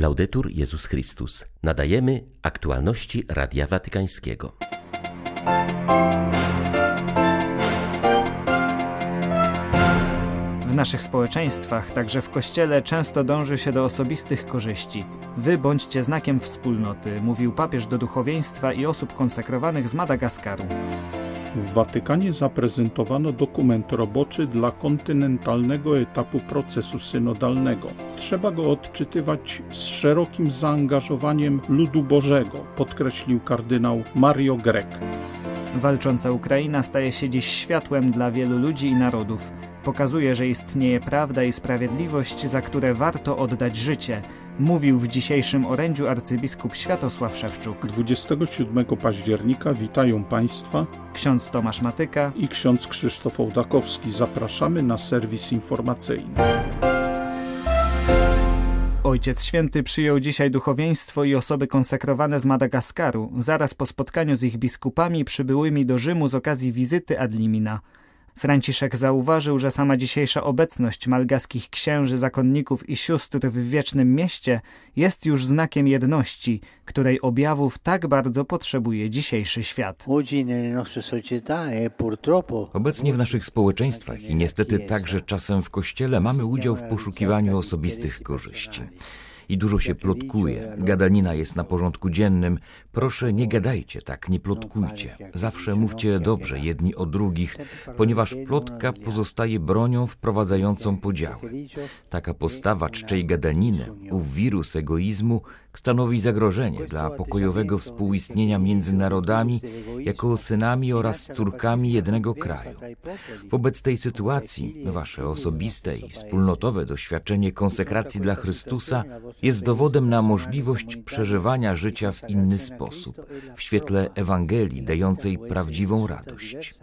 Laudetur Jezus Chrystus. Nadajemy aktualności Radia Watykańskiego. W naszych społeczeństwach, także w kościele, często dąży się do osobistych korzyści. Wy bądźcie znakiem wspólnoty, mówił papież do duchowieństwa i osób konsekrowanych z Madagaskaru. W Watykanie zaprezentowano dokument roboczy dla kontynentalnego etapu procesu synodalnego. Trzeba go odczytywać z szerokim zaangażowaniem ludu Bożego, podkreślił kardynał Mario Grek. Walcząca Ukraina staje się dziś światłem dla wielu ludzi i narodów. Pokazuje, że istnieje prawda i sprawiedliwość, za które warto oddać życie, mówił w dzisiejszym orędziu arcybiskup Światosław Szewczuk. 27 października witają Państwa ksiądz Tomasz Matyka i ksiądz Krzysztof Ołdakowski. Zapraszamy na serwis informacyjny. Ojciec Święty przyjął dzisiaj duchowieństwo i osoby konsekrowane z Madagaskaru, zaraz po spotkaniu z ich biskupami przybyłymi do Rzymu z okazji wizyty ad limina. Franciszek zauważył, że sama dzisiejsza obecność malgaskich księży, zakonników i sióstr w wiecznym mieście jest już znakiem jedności, której objawów tak bardzo potrzebuje dzisiejszy świat. Obecnie w naszych społeczeństwach i niestety także czasem w kościele mamy udział w poszukiwaniu osobistych korzyści i dużo się plotkuje. Gadanina jest na porządku dziennym. Proszę, nie gadajcie tak, nie plotkujcie. Zawsze mówcie dobrze jedni o drugich, ponieważ plotka pozostaje bronią wprowadzającą podziały. Taka postawa czczej gadaniny, ów wirus egoizmu, stanowi zagrożenie dla pokojowego współistnienia między narodami jako synami oraz córkami jednego kraju. Wobec tej sytuacji wasze osobiste i wspólnotowe doświadczenie konsekracji dla Chrystusa jest dowodem na możliwość przeżywania życia w inny sposób, w świetle Ewangelii dającej prawdziwą radość.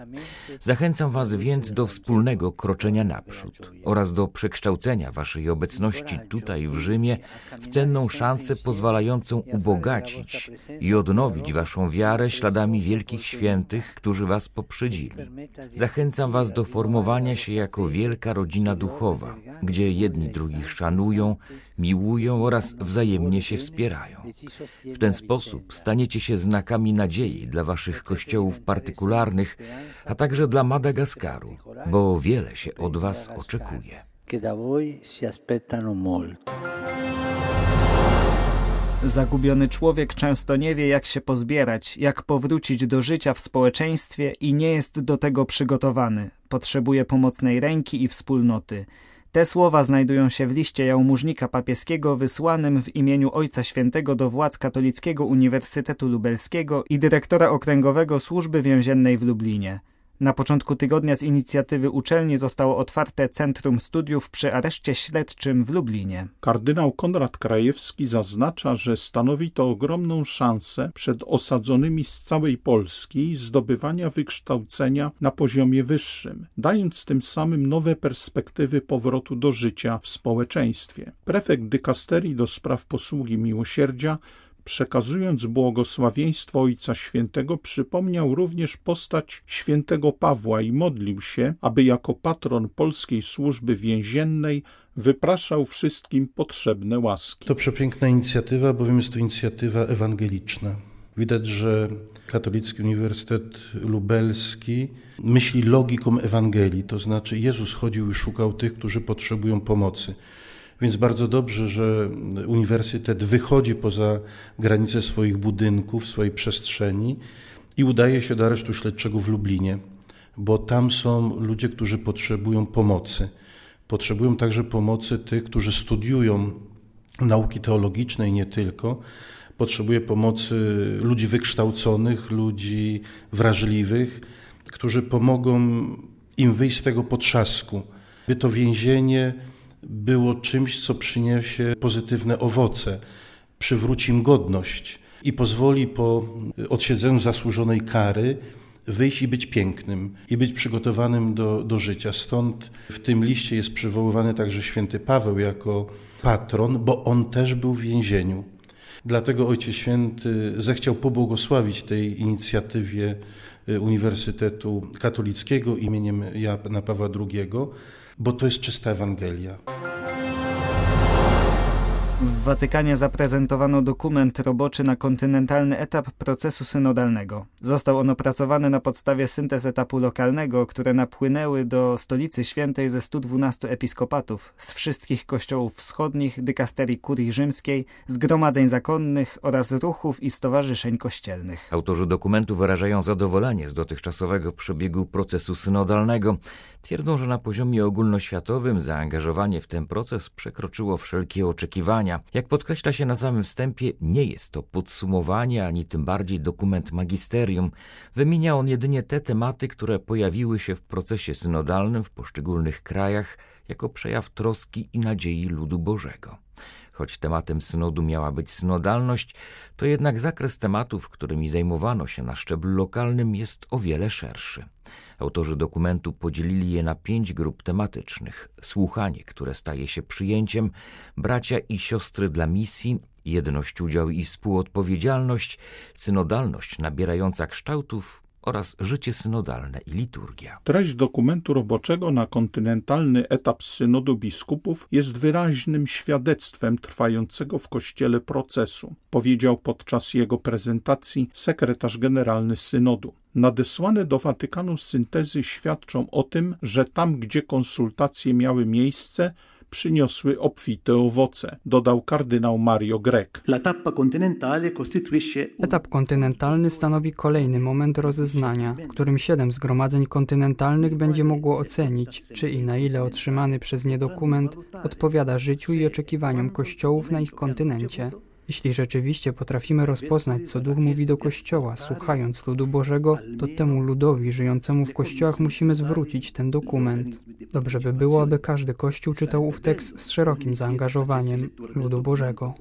Zachęcam was więc do wspólnego kroczenia naprzód oraz do przekształcenia waszej obecności tutaj w Rzymie w cenną szansę pozwalającą ubogacić i odnowić waszą wiarę śladami wielkich świętych, którzy was poprzedzili. Zachęcam was do formowania się jako wielka rodzina duchowa, gdzie jedni drugich szanują, miłują oraz wzajemnie się wspierają. W ten sposób staniecie się znakami nadziei dla waszych kościołów partykularnych, a także dla Madagaskaru, bo wiele się od was oczekuje. Zagubiony człowiek często nie wie, jak się pozbierać, jak powrócić do życia w społeczeństwie i nie jest do tego przygotowany. Potrzebuje pomocnej ręki i wspólnoty. Te słowa znajdują się w liście jałmużnika papieskiego wysłanym w imieniu Ojca Świętego do władz Katolickiego Uniwersytetu Lubelskiego i dyrektora okręgowego służby więziennej w Lublinie. Na początku tygodnia z inicjatywy uczelni zostało otwarte Centrum Studiów przy areszcie śledczym w Lublinie. Kardynał Konrad Krajewski zaznacza, że stanowi to ogromną szansę przed osadzonymi z całej Polski zdobywania wykształcenia na poziomie wyższym, dając tym samym nowe perspektywy powrotu do życia w społeczeństwie. Prefekt dykasterii do spraw posługi miłosierdzia przekazując błogosławieństwo Ojca Świętego, przypomniał również postać świętego Pawła i modlił się, aby jako patron polskiej służby więziennej wypraszał wszystkim potrzebne łaski. To przepiękna inicjatywa, bowiem jest to inicjatywa ewangeliczna. Widać, że Katolicki Uniwersytet Lubelski myśli logiką Ewangelii, to znaczy Jezus chodził i szukał tych, którzy potrzebują pomocy. Więc bardzo dobrze, że uniwersytet wychodzi poza granice swoich budynków, swojej przestrzeni i udaje się do aresztu śledczego w Lublinie, bo tam są ludzie, którzy potrzebują pomocy. Potrzebują także pomocy tych, którzy studiują nauki teologiczne i nie tylko. Potrzebuje pomocy ludzi wykształconych, ludzi wrażliwych, którzy pomogą im wyjść z tego potrzasku, by to więzienie było czymś, co przyniesie pozytywne owoce, przywróci im godność i pozwoli po odsiedzeniu zasłużonej kary wyjść i być pięknym, i być przygotowanym do, do życia. Stąd w tym liście jest przywoływany także święty Paweł jako patron, bo on też był w więzieniu. Dlatego Ojciec Święty zechciał pobłogosławić tej inicjatywie Uniwersytetu Katolickiego imieniem Jana Pawła II, bo to jest czysta Ewangelia. W Watykanie zaprezentowano dokument roboczy na kontynentalny etap procesu synodalnego. Został on opracowany na podstawie syntez etapu lokalnego, które napłynęły do Stolicy Świętej ze 112 episkopatów z wszystkich kościołów wschodnich, dykasterii kurii rzymskiej, zgromadzeń zakonnych oraz ruchów i stowarzyszeń kościelnych. Autorzy dokumentu wyrażają zadowolenie z dotychczasowego przebiegu procesu synodalnego. Twierdzą, że na poziomie ogólnoświatowym zaangażowanie w ten proces przekroczyło wszelkie oczekiwania jak podkreśla się na samym wstępie, nie jest to podsumowanie ani tym bardziej dokument magisterium. Wymienia on jedynie te tematy, które pojawiły się w procesie synodalnym w poszczególnych krajach jako przejaw troski i nadziei ludu Bożego. Choć tematem synodu miała być synodalność, to jednak zakres tematów, którymi zajmowano się na szczeblu lokalnym, jest o wiele szerszy. Autorzy dokumentu podzielili je na pięć grup tematycznych: słuchanie, które staje się przyjęciem, bracia i siostry dla misji, jedność, udział i współodpowiedzialność, synodalność nabierająca kształtów oraz życie synodalne i liturgia. Treść dokumentu roboczego na kontynentalny etap synodu biskupów jest wyraźnym świadectwem trwającego w Kościele procesu, powiedział podczas jego prezentacji sekretarz generalny synodu. Nadesłane do Watykanu syntezy świadczą o tym, że tam, gdzie konsultacje miały miejsce, przyniosły obfite owoce, dodał kardynał Mario Grek. Etap kontynentalny stanowi kolejny moment rozeznania, w którym siedem zgromadzeń kontynentalnych będzie mogło ocenić, czy i na ile otrzymany przez nie dokument odpowiada życiu i oczekiwaniom kościołów na ich kontynencie. Jeśli rzeczywiście potrafimy rozpoznać, co Duch mówi do Kościoła, słuchając ludu Bożego, to temu ludowi żyjącemu w Kościołach musimy zwrócić ten dokument. Dobrze by było, aby każdy Kościół czytał ów tekst z szerokim zaangażowaniem ludu Bożego.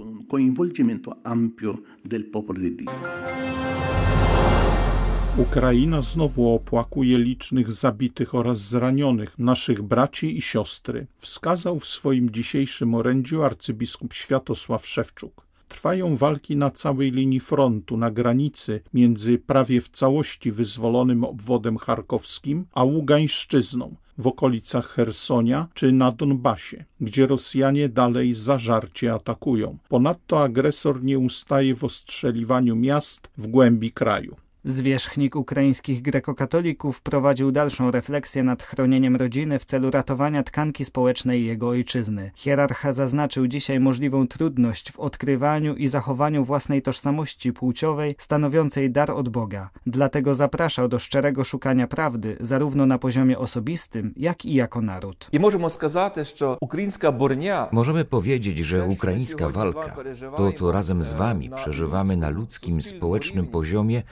Ukraina znowu opłakuje licznych zabitych oraz zranionych naszych braci i siostry, wskazał w swoim dzisiejszym orędziu arcybiskup Światosław Szewczuk. Trwają walki na całej linii frontu, na granicy między prawie w całości wyzwolonym obwodem charkowskim a Ługańszczyzną, w okolicach Hersonia czy na Donbasie, gdzie Rosjanie dalej zażarcie atakują. Ponadto agresor nie ustaje w ostrzeliwaniu miast w głębi kraju. Zwierzchnik ukraińskich grekokatolików prowadził dalszą refleksję nad chronieniem rodziny w celu ratowania tkanki społecznej jego ojczyzny. Hierarcha zaznaczył dzisiaj możliwą trudność w odkrywaniu i zachowaniu własnej tożsamości płciowej stanowiącej dar od Boga. Dlatego zapraszał do szczerego szukania prawdy, zarówno na poziomie osobistym, jak i jako naród. I możemy сказати, що українська борня Możemy powiedzieć, że ukraińska walka, to co razem z wami przeżywamy na ludzkim, społecznym poziomie,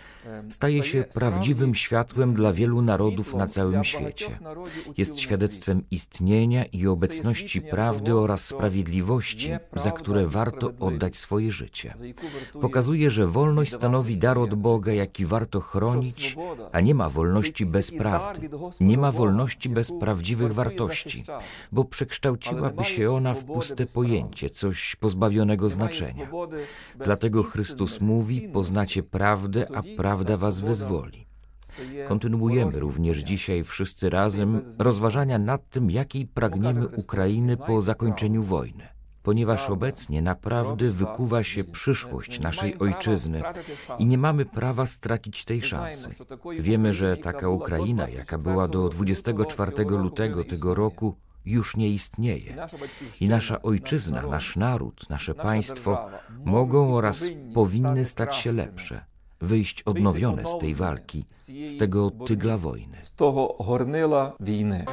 staje się prawdziwym światłem dla wielu narodów na całym świecie. Jest świadectwem istnienia i obecności prawdy oraz sprawiedliwości, za które warto oddać swoje życie. Pokazuje, że wolność stanowi dar od Boga, jaki warto chronić, a nie ma wolności bez prawdy. Nie ma wolności bez prawdziwych wartości, bo przekształciłaby się ona w puste pojęcie, coś pozbawionego znaczenia. Dlatego Chrystus mówi: Poznacie prawdę, a prawda was wyzwoli. Kontynuujemy również dzisiaj wszyscy razem rozważania nad tym, jakiej pragniemy Ukrainy po zakończeniu wojny. Ponieważ obecnie naprawdę wykuwa się przyszłość naszej ojczyzny i nie mamy prawa stracić tej szansy. Wiemy, że taka Ukraina, jaka była do 24 lutego tego roku, już nie istnieje. I nasza ojczyzna, nasz naród, nasze państwo mogą oraz powinny stać się lepsze wyjść odnowione z tej walki, z tego tygla wojny. Z tego hornyla wojny.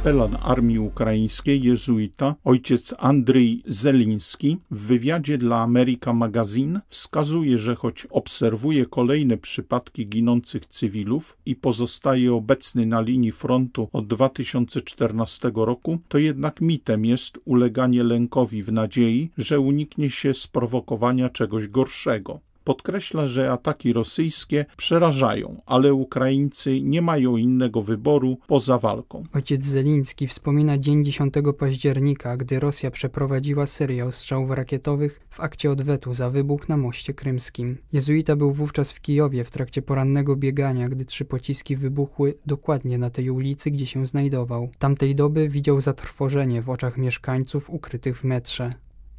Kapelan armii ukraińskiej, jezuita, ojciec Andrzej Zeliński w wywiadzie dla America Magazine wskazuje, że choć obserwuje kolejne przypadki ginących cywilów i pozostaje obecny na linii frontu od 2014 roku, to jednak mitem jest uleganie lękowi w nadziei, że uniknie się sprowokowania czegoś gorszego. Podkreśla, że ataki rosyjskie przerażają, ale Ukraińcy nie mają innego wyboru poza walką. Ojciec Zeliński wspomina dzień 10 października, gdy Rosja przeprowadziła serię ostrzałów rakietowych w akcie odwetu za wybuch na moście krymskim. Jezuita był wówczas w Kijowie w trakcie porannego biegania, gdy trzy pociski wybuchły dokładnie na tej ulicy, gdzie się znajdował. Tamtej doby widział zatrwożenie w oczach mieszkańców ukrytych w metrze.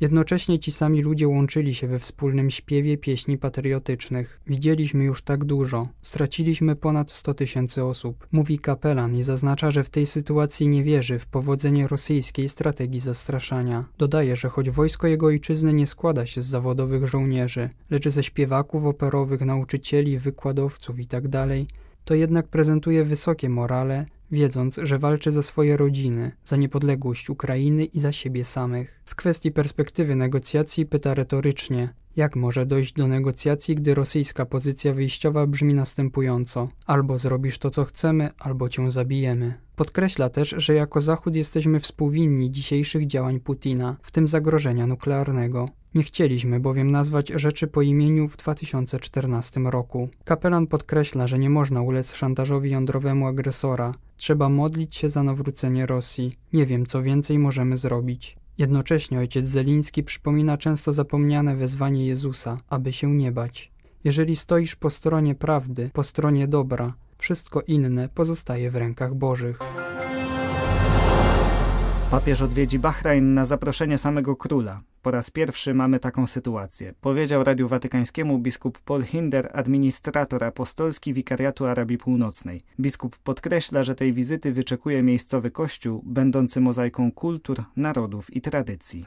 Jednocześnie ci sami ludzie łączyli się we wspólnym śpiewie pieśni patriotycznych. Widzieliśmy już tak dużo. Straciliśmy ponad 100 tysięcy osób. Mówi kapelan i zaznacza, że w tej sytuacji nie wierzy w powodzenie rosyjskiej strategii zastraszania. Dodaje, że choć wojsko jego ojczyzny nie składa się z zawodowych żołnierzy, lecz ze śpiewaków operowych, nauczycieli, wykładowców itd., tak to jednak prezentuje wysokie morale, wiedząc, że walczy za swoje rodziny, za niepodległość Ukrainy i za siebie samych. W kwestii perspektywy negocjacji pyta retorycznie, jak może dojść do negocjacji, gdy rosyjska pozycja wyjściowa brzmi następująco: albo zrobisz to, co chcemy, albo cię zabijemy. Podkreśla też, że jako Zachód jesteśmy współwinni dzisiejszych działań Putina, w tym zagrożenia nuklearnego. Nie chcieliśmy bowiem nazwać rzeczy po imieniu w 2014 roku. Kapelan podkreśla, że nie można ulec szantażowi jądrowemu agresora. Trzeba modlić się za nawrócenie Rosji. Nie wiem, co więcej możemy zrobić. Jednocześnie ojciec Zeliński przypomina często zapomniane wezwanie Jezusa, aby się nie bać. Jeżeli stoisz po stronie prawdy, po stronie dobra, wszystko inne pozostaje w rękach Bożych. Papież odwiedzi Bahrajn na zaproszenie samego króla. Po raz pierwszy mamy taką sytuację. Powiedział Radiu Watykańskiemu biskup Paul Hinder, administrator apostolski Wikariatu Arabii Północnej. Biskup podkreśla, że tej wizyty wyczekuje miejscowy kościół, będący mozaiką kultur, narodów i tradycji.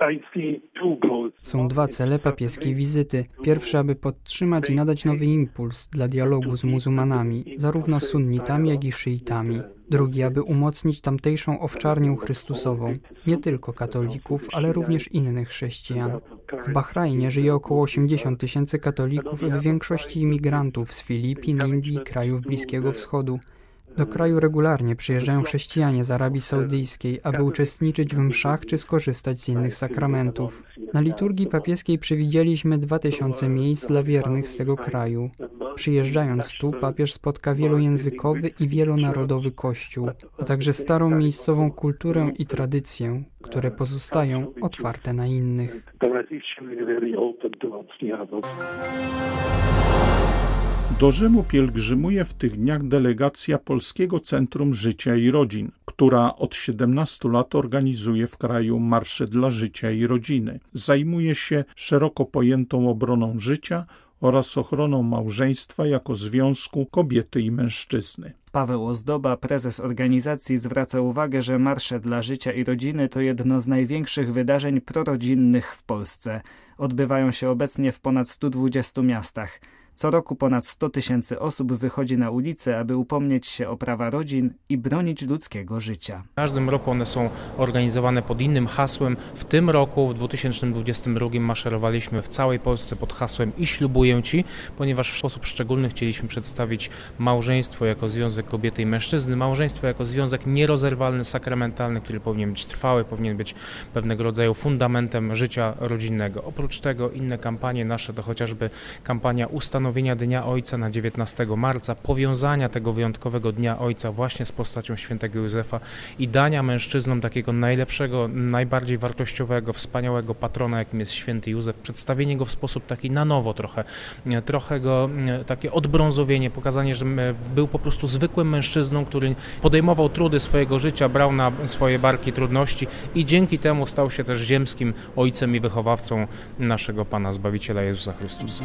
Są dwa cele papieskiej wizyty. Pierwszy, aby podtrzymać i nadać nowy impuls dla dialogu z muzułmanami, zarówno sunnitami, jak i szyitami. Drugi, aby umocnić tamtejszą owczarnię chrystusową, nie tylko katolików, ale również innych chrześcijan. W Bahrajnie żyje około 80 tysięcy katolików, w większości imigrantów z Filipin, Indii i krajów Bliskiego Wschodu. Do kraju regularnie przyjeżdżają chrześcijanie z Arabii Saudyjskiej, aby uczestniczyć w mszach czy skorzystać z innych sakramentów. Na liturgii papieskiej przewidzieliśmy 2000 miejsc dla wiernych z tego kraju. Przyjeżdżając tu, papież spotka wielojęzykowy i wielonarodowy kościół, a także starą miejscową kulturę i tradycję, które pozostają otwarte na innych. Do Rzymu pielgrzymuje w tych dniach delegacja Polskiego Centrum Życia i Rodzin, która od 17 lat organizuje w kraju marsze dla życia i rodziny. Zajmuje się szeroko pojętą obroną życia oraz ochroną małżeństwa jako związku kobiety i mężczyzny. Paweł Ozdoba, prezes organizacji, zwraca uwagę, że Marsze dla Życia i Rodziny to jedno z największych wydarzeń prorodzinnych w Polsce. Odbywają się obecnie w ponad 120 miastach. Co roku ponad 100 tysięcy osób wychodzi na ulicę, aby upomnieć się o prawa rodzin i bronić ludzkiego życia. W każdym roku one są organizowane pod innym hasłem. W tym roku, w 2022, maszerowaliśmy w całej Polsce pod hasłem i ślubuję Ci, ponieważ w sposób szczególny chcieliśmy przedstawić małżeństwo jako związek kobiety i mężczyzny, małżeństwo jako związek nierozerwalny, sakramentalny, który powinien być trwały, powinien być pewnego rodzaju fundamentem życia rodzinnego. Oprócz tego inne kampanie nasze to chociażby kampania ustanowienia ustanowienia Dnia Ojca na 19 marca, powiązania tego wyjątkowego Dnia Ojca właśnie z postacią świętego Józefa i dania mężczyznom takiego najlepszego, najbardziej wartościowego, wspaniałego patrona, jakim jest święty Józef, przedstawienie go w sposób taki na nowo trochę, trochę go, takie odbrązowienie, pokazanie, że był po prostu zwykłym mężczyzną, który podejmował trudy swojego życia, brał na swoje barki trudności i dzięki temu stał się też ziemskim ojcem i wychowawcą naszego Pana Zbawiciela Jezusa Chrystusa.